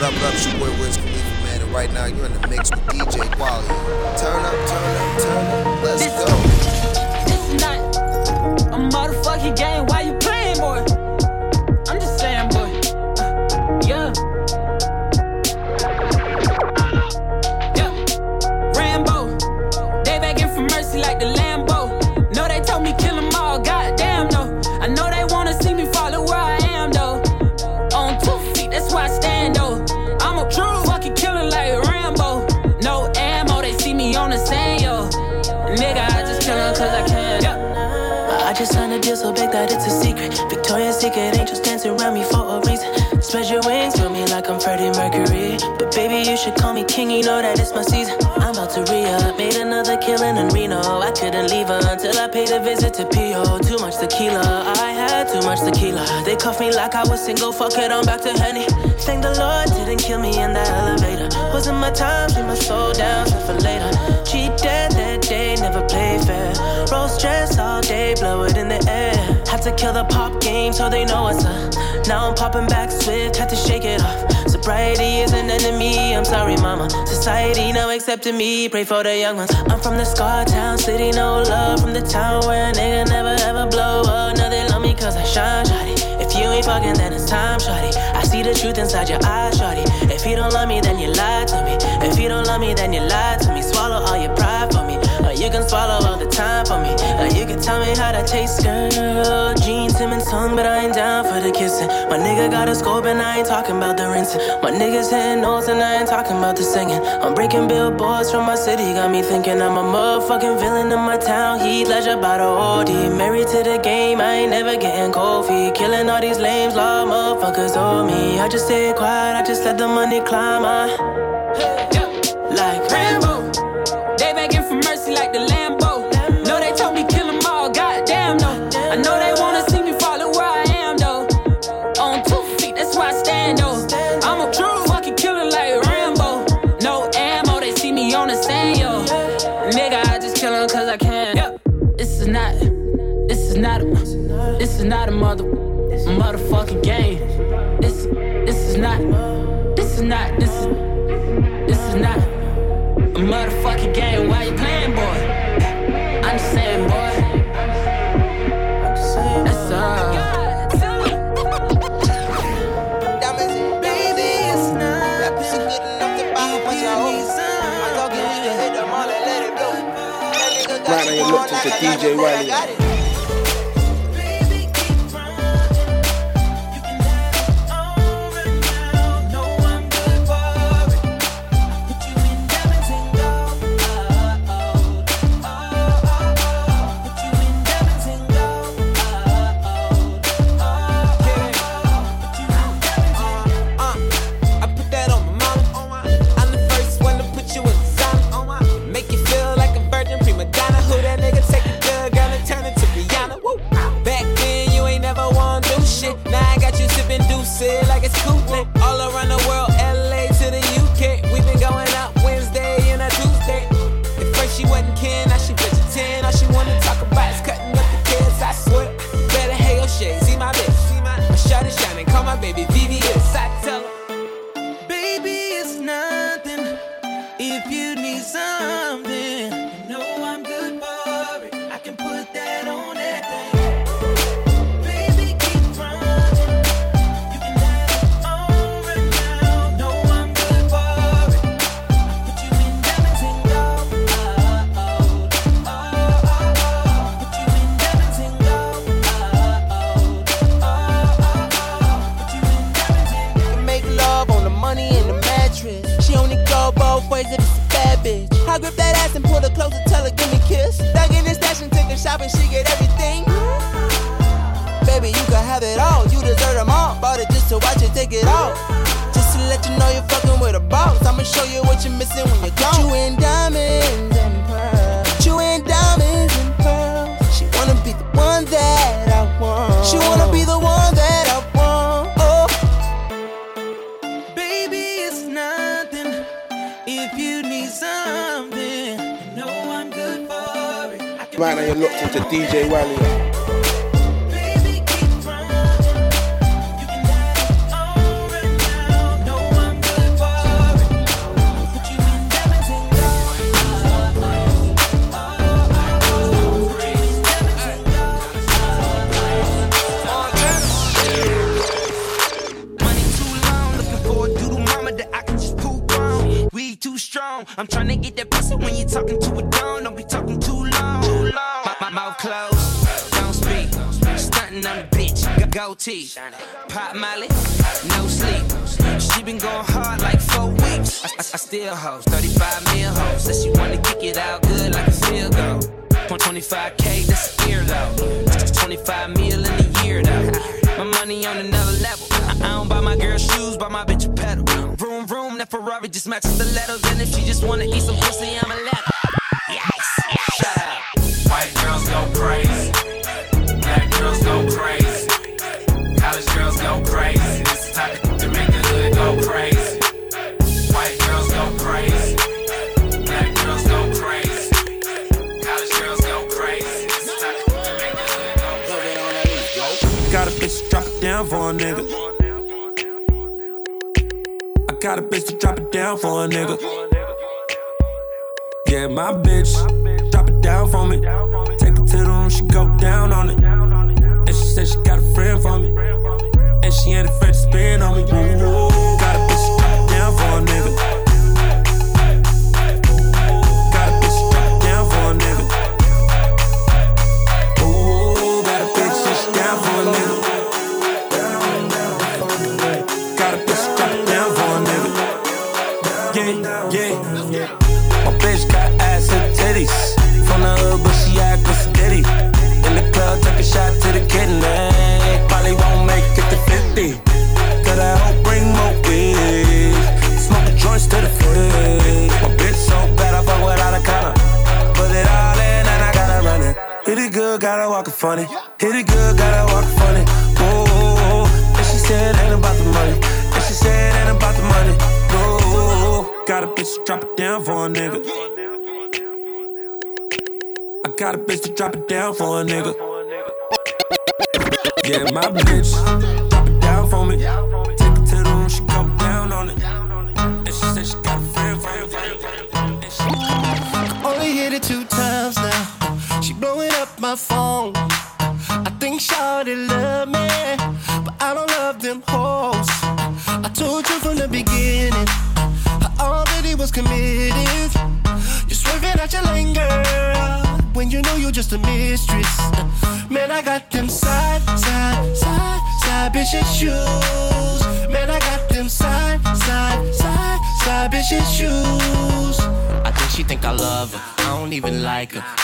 What up, what up? Your boy Wiz Khalifa, man. And right now you're in the mix with DJ Quality. Turn up, turn up, turn up. Let's This- go. This is not a motherfucking game. Secret angels dancing around me for a reason. Spread your wings for me like I'm Freddie Mercury. But baby, you should call me king, you know that it's my season. I'm about to re up, made another killing in Reno. I couldn't leave her until I paid a visit to P.O. Too much tequila, I had too much tequila. They cuffed me like I was single, fuck it, I'm back to honey. Thank the Lord didn't kill me in the elevator. Wasn't my time, see my soul down, for later. Cheat dead that day, never play fair. Roll stress all day, blow it in the air. Had to kill the pop game so they know what's up. Now I'm popping back swift, had to shake it off. Sobriety is an enemy, I'm sorry, mama. Society now accepting me, pray for the young ones. I'm from the scar town, city, no love. From the town where a nigga never ever blow up. Now they love me cause I shine, shawty. If you ain't fucking, then it's time, shawty. I see the truth inside your eyes, shawty. If you don't love me, then you lie to me. If you don't love me, then you lie to me. Swallow all your pride for me. Or you can swallow tell me how to taste, girl. Gene Simmons tongue, but I ain't down for the kissing. My nigga got a scope and I ain't talking about the rinsing. My niggas hitting notes and I ain't talking about the singing. I'm breaking billboards from my city, got me thinking I'm a motherfucking villain in my town. Heath Ledger by the OD. Married to the game, I ain't never getting cold feet. Killing all these lames, law motherfuckers owe me. I just stay quiet, I just let the money climb. I motherfucking game. This, this is not, this is not, this is, this is not a motherfucking game. Why you playing, boy? I'm just saying, boy. That's uh. Diamonds in Baby, it's not That pussy Baby, it's nothing if you need something. And pull her closer, tell her give me a kiss. Dug in the stash and take her shopping, she get everything. Baby, you can have it all, you deserve them all. Bought it just to watch it take it off. Just to let you know you're fucking strong. I'm trying to get that pussy when you talking to a dome. Don't be talking too long. Too long. My, my mouth closed, don't speak. Stunting on the bitch, got goatee. Pop Molly, no sleep. She been going hard like four weeks. I, I, I still hoes, 35 mil hoes. Says she wanna kick it out good like a field goal. 25k, that's a year though. 25 mil in a year though. My money on another level. I, I don't buy my girl shoes, buy my bitch a pedal. Room, room, that Ferrari just matches the letters. And if she just wanna eat some pussy, I'ma let her. Yes, shut up. White girls go crazy. Down for a nigga. I got a bitch to drop it down for a nigga. Yeah, my bitch, drop it down for me. Take it to the room, she go down on it. And she said she got a friend for me. And she ain't afraid to spin on me. Ooh, got a bitch down for a nigga. Down for a nigga. Yeah, yeah. My bitch got ass and titties. From the hood, but she act with steady. In the club, took a shot to the kidney. Probably won't make it to 50. Cause I hope bring more weed. Smoking joints to the face. My bitch so bad, I fuck without a collar. Put it all in and I gotta run it. Hit it good, gotta walk it funny. Hit it good, gotta walk it funny. Oh, and she said ain't about the money. And she said ain't about the money. No, got a bitch to drop it down for a nigga. I got a bitch to drop it down for a nigga. Yeah, my bitch,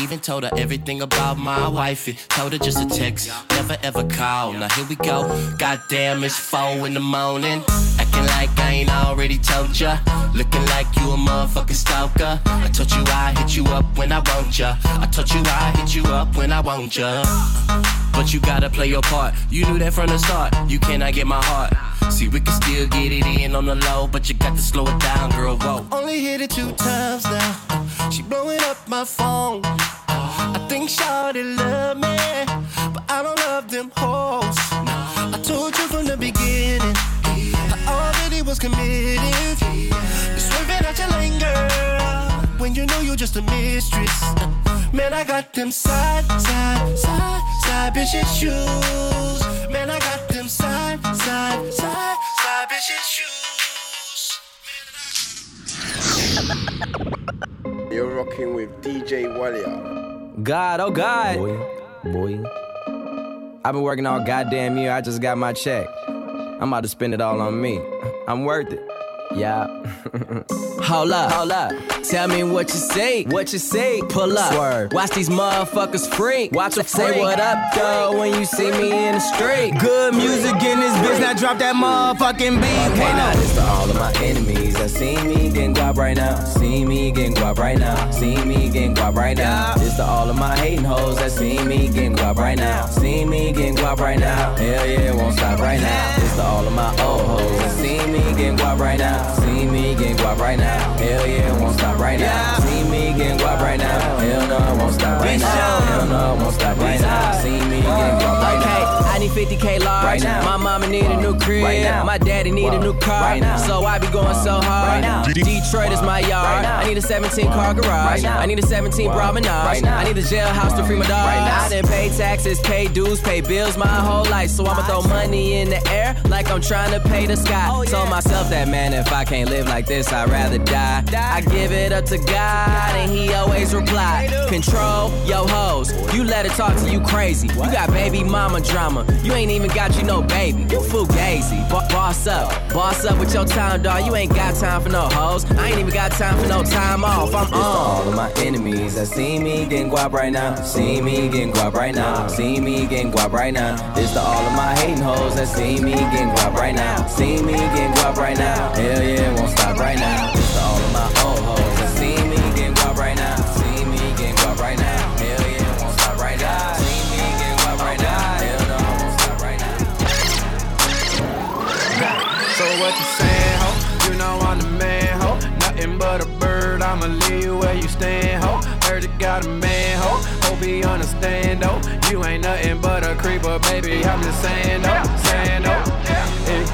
even. Told her everything about my wifey. Told her just a text, never ever call. Now here we go. Goddamn, it's four in the morning. Acting like I ain't already told ya. Looking like you a motherfucking stalker. I told you I hit you up when I want ya. I told you I hit you up when I want ya. But you gotta play your part. You knew that from the start. You cannot get my heart. See, we can still get it in on the low, but you got to slow it down, girl. Whoa. Only hit it two times now. She blowing up my phone. I think Shawty love me, but I don't love them hoes. I told you from the beginning, I already was committed. You're swerving out your lane, girl, when you know you're just a mistress. Man, I got them side, side, side, side bitches shoes. Man, I got them side, side, side, side bitches shoes. You're rocking with DJ Walia. God, oh God. Boy, boy. I've been working all goddamn year. I just got my check. I'm about to spend it all on me. I'm worth it. Yeah. hold up, hold up. Tell me what you say, what you say. Pull up, Swerve. watch these motherfuckers freak. Watch them say what up, though, when you see me in the street. Good music in this bitch, now drop that motherfucking beat. Okay, now this to all of my enemies that see me getting guap right now. See me getting guap right now. See me getting guap right now. This to all of my hating hoes that see me getting guap right now. See me getting guap right now. Hell yeah, it won't stop right now. This to all of my old hoes that see me getting guap right now. See me getting guap right now. Hell yeah, won't stop right now. See me getting guap right now. 50k large. Right now. My mama need a new crib. Right now. My daddy need a new car. Right now. So I be going so hard. Right now. Detroit is my yard. I need a 17 car garage. I need a 17 promenade. I need a jailhouse to free my dog. I done pay taxes, pay dues, pay bills my whole life. So I'ma throw money in the air like I'm trying to pay the sky. Oh, Told myself that man, if I can't live like this, I'd rather die. I give it up to God, and He always reply. Control yo hoes. You let it talk to you crazy. You got baby mama drama. You ain't even got you no baby. You fugazi. Bo- boss up. Boss up with your time, dog. You ain't got time for no hoes. I ain't even got time for no time off. I'm on. All of my enemies that see me getting guap right now. See me getting guap right now. See me getting guap right now. This to all of my hating hoes that see me getting guap right now. See me getting guap right now. Hell yeah, won't stop right now. I'ma leave you where you stand, ho. Heard you got a man, ho. Hope he understand, though. You ain't nothing but a creeper, baby. I'm just saying, though, saying, though. It,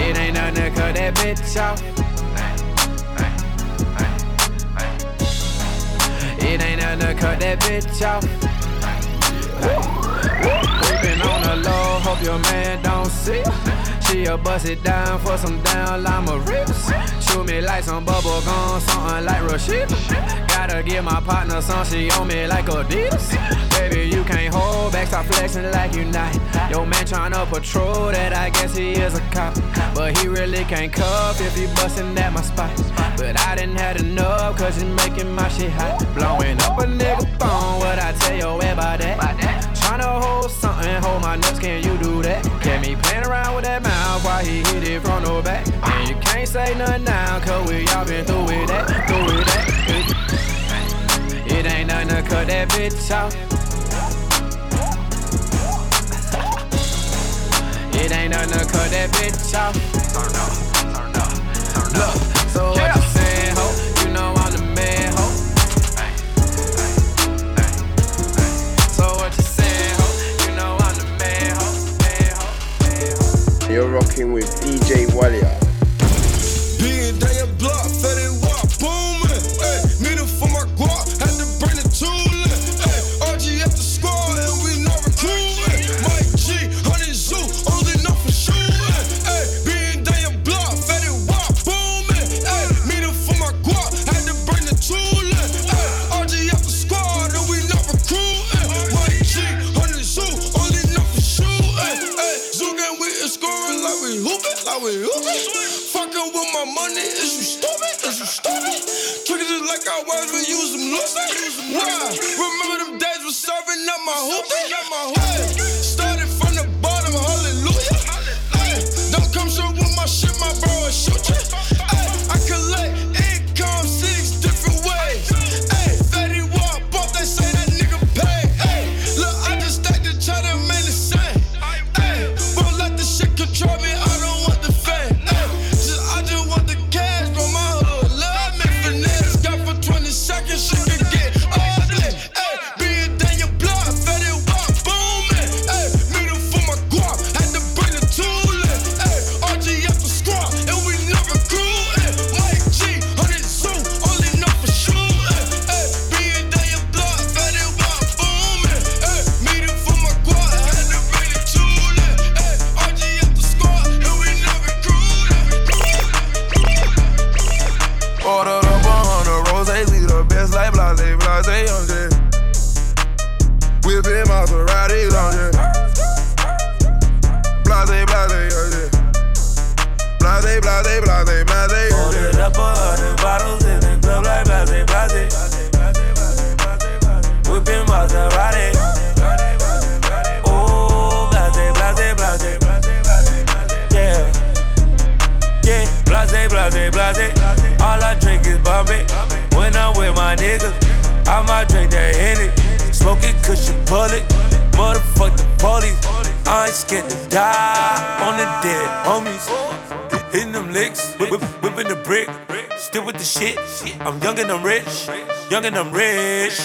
it ain't nothing to cut that bitch off. It ain't nothing to cut that bitch off. Creeping on the low, hope your man don't see. She'll bust it down for some down llama rips. Shoot me like some bubble gum, something like Rashida. Gotta give my partner some, she on me like Adidas. Baby, you can't hold back, stop flexing like you not. Your man tryna patrol that, I guess he is a cop. But he really can't cuff if he bustin' at my spot. But I didn't have enough, cause he making my shit hot. Blowing up a nigga phone, what I tell your about that? Hold something, hold my nuts, can you do that? Get me playing around with that mouth while he hit it from the back. And you can't say nothing now, cause we all been through with that, through with that. It ain't nothing to cut that bitch off. It ain't nothing to cut that bitch off. Look, so what with DJ Walia. Was, we use them losing. Why? Remember them days was serving up my hooping? Up my hooping. Whipping the brick. Still with the shit. I'm young and I'm rich. Young and I'm rich.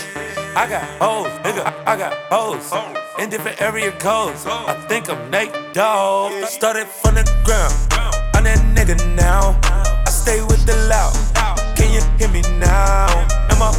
I got hoes, nigga. I, I got hoes. In different area codes. I think I'm Nate Dogg. Started from the ground. I'm that nigga now. I stay with the loud. Can you hear me now? And my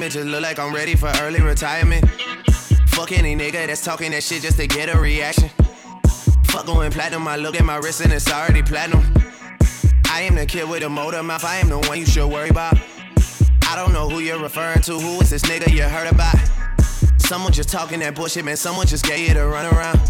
statement look like I'm ready for early retirement. Fuck any nigga that's talking that shit just to get a reaction. Fuck going platinum, I look at my wrist and it's already platinum. I am the kid with the motor mouth, I am the one you should worry about. I don't know who you're referring to, who is this nigga you heard about? Someone just talking that bullshit, man, someone just gave you the runaround.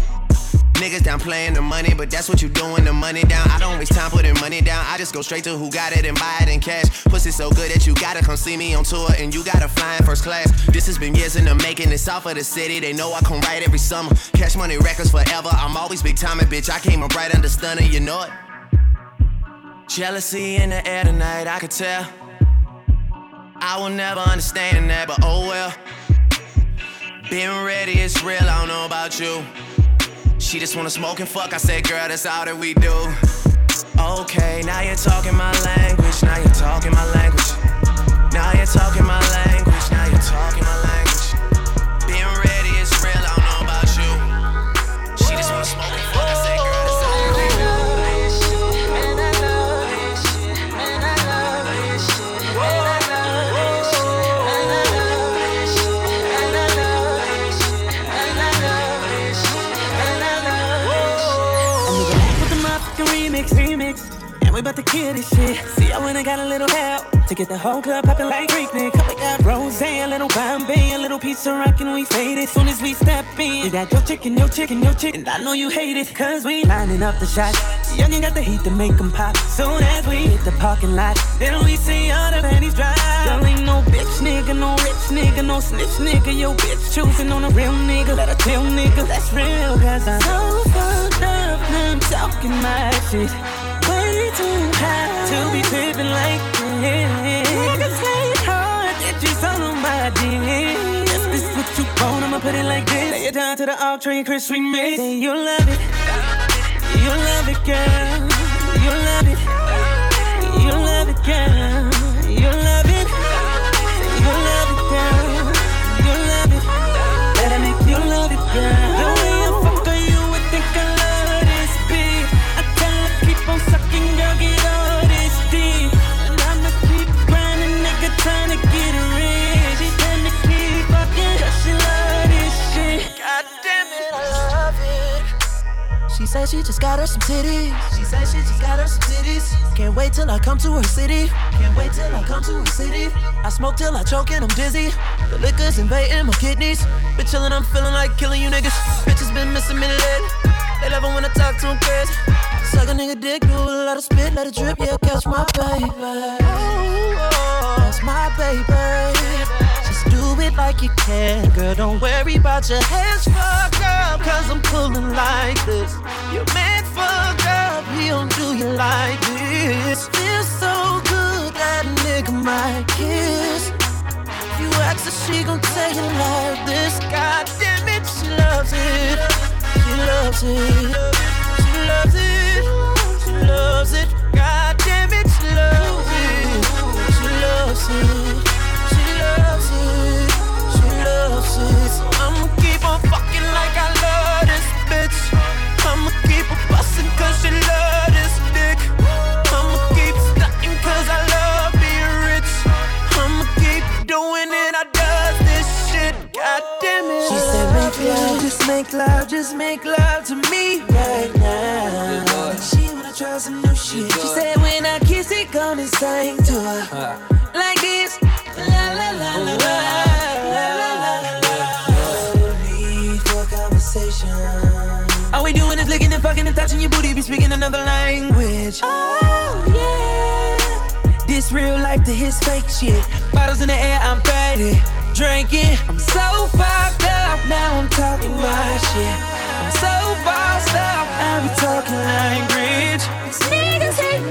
Niggas down playing the money, but that's what you doing, the money down. I don't waste time putting money down. I just go straight to who got it and buy it in cash. Pussy so good that you gotta come see me on tour and you gotta fly in first class. This has been years in the making. It's off of the city. They know I come right every summer. Cash money records forever. I'm always big time, bitch. I came up right under Stunna, you know it. Jealousy in the air tonight, I could tell. I will never understand that, but oh well. Being ready is real, I don't know about you. She just wanna smoke and fuck. I said, girl, that's all that we do. Okay, now you're talking my language. Now you're talking my language. Now you're talking my language. Now you're talking my language. This shit. See, I went and got a little help to get the whole club popping like Freaknik. We got rose, a little Bombay, a little piece of rock, and we fade it. Soon as we step in, you got your chicken, your chicken, your chicken. I know you hate it, cause we lining up the shots. Young ain't got the heat to make them pop. Soon as we hit the parking lot, then we see all the panties drop. Y'all ain't no bitch nigga, no rich nigga, no snitch nigga. Your bitch choosing on a real nigga. Let her tell nigga that's real, cause I'm so fucked up. I'm talking my shit. Too to be like this. On my dick. This what you want, I'ma put it like this. Lay it down to the all train, Chris remix. Say you love it, you love it, girl. You love it, you love it, girl. Her some titties. She said she just got her some titties. Can't wait till I come to her city. Can't wait till I come to her city. I smoke till I choke and I'm dizzy. The liquor's invading my kidneys. Been chillin', I'm feeling like killing you niggas. Bitches been missing me lately. They love it when I talk to them crazy. Suck a nigga dick, do a lot of spit, let it drip. Yeah, catch my baby. That's my baby. Just do it like you can, girl. Don't worry about your hands fucked up, cause I'm pulling like this. You're this. Feels so good that nigga might kiss. You ask her, she gon' tell you like this. God damn it, she loves it. She loves it. She loves it. She loves it. God just make love, just make love to me right now. She wanna try some new shit. She said, when I kiss it, gonna sing to her. Like this. La la la la la. All we doing is licking and fucking and touching your booty, be speaking another language. Oh yeah. This real life to his fake shit. Bottles in the air, I'm faded. Drinking, I'm so fucked up. Now I'm talking my shit. I'm so bossed up. I be talking. These niggas hate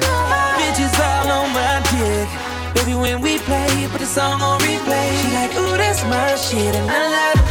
Bitches all on my dick. Baby, when we play, put the song on replay. She like, ooh, that's my shit, and I love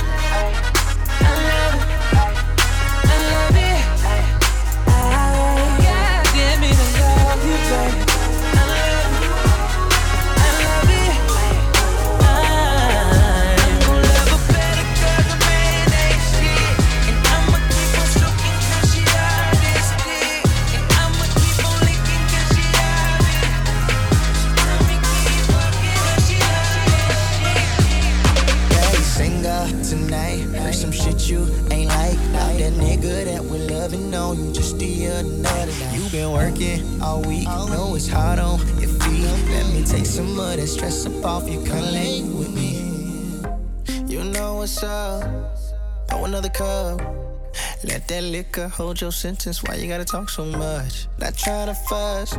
hold your sentence. Why you gotta talk so much? Not trying to fuss,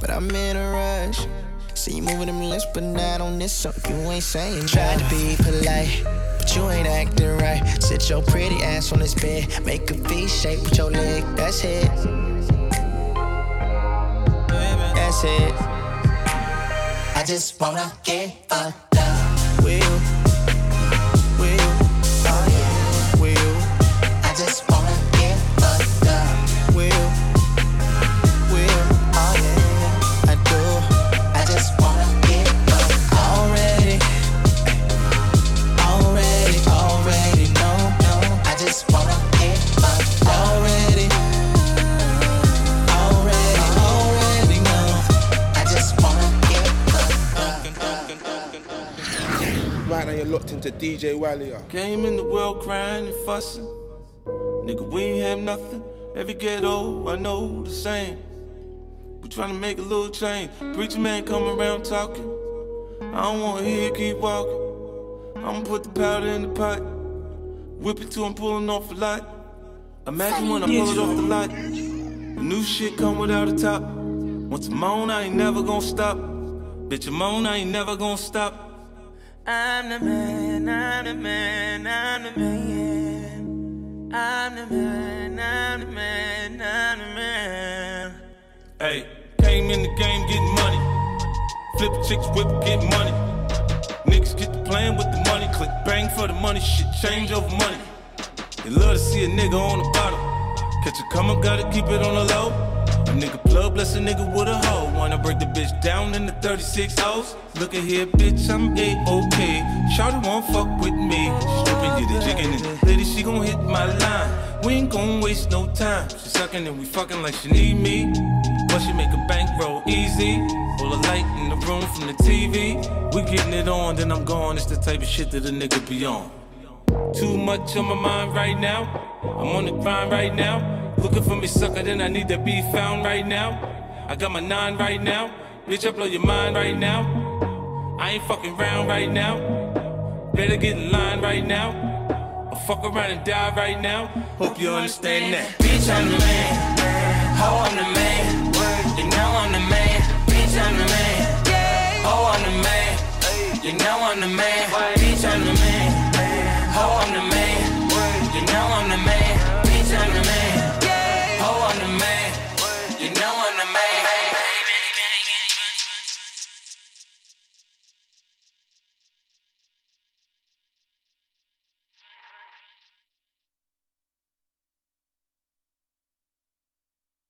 but I'm in a rush. See you moving them lips, but not on this, so you ain't saying. Trying to be polite, but you ain't acting right. Sit your pretty ass on this bed, make a V shape with your leg. That's it. That's it. I just wanna get fucked locked into DJ Walia. Came in the world crying and fussing. Nigga, we ain't have nothing. Every ghetto, I know the same. We tryna make a little change. Preacher man come around talking. I don't wanna hear you keep walking. I'ma put the powder in the pot. Whip it till I'm pulling off a lot. Imagine when I pull it off the lot. The new shit come without a top. Once I'm on, I ain't never gonna stop. Bitch, I'm on, I ain't never gonna stop. I'm the man, I'm the man, I'm the man. I'm the man, I'm the man, I'm the man. Hey, came in the game getting money. Flip chicks, whip, get money. Niggas get to playing with the money. Click bang for the money. Shit change over money. They love to see a nigga on the bottom. Catch a come up, gotta keep it on the low. A nigga plug, bless a nigga with a hoe. Wanna break the bitch down in the 36 O's. Look at here, bitch, I'm A-OK. Shawty won't fuck with me. Stripping, get it jigging and lady, she gon' hit my line. We ain't gon' waste no time. She suckin' and we fuckin' like she need me. But she make a bankroll easy. Full of light in the room from the TV. We gettin' it on, then I'm gone. It's the type of shit that a nigga be on. Too much on my mind right now. I'm on the grind right now. Looking for me, sucker, then I need to be found right now. I got my nine right now. Bitch, I blow your mind right now. I ain't fucking round right now. Better get in line right now. Or fuck around and die right now. Hope you understand that. Bitch, I'm the man. Ho, I'm the man. You know I'm the man. Bitch, I'm the man. Ho, I'm the man. You know I'm the man.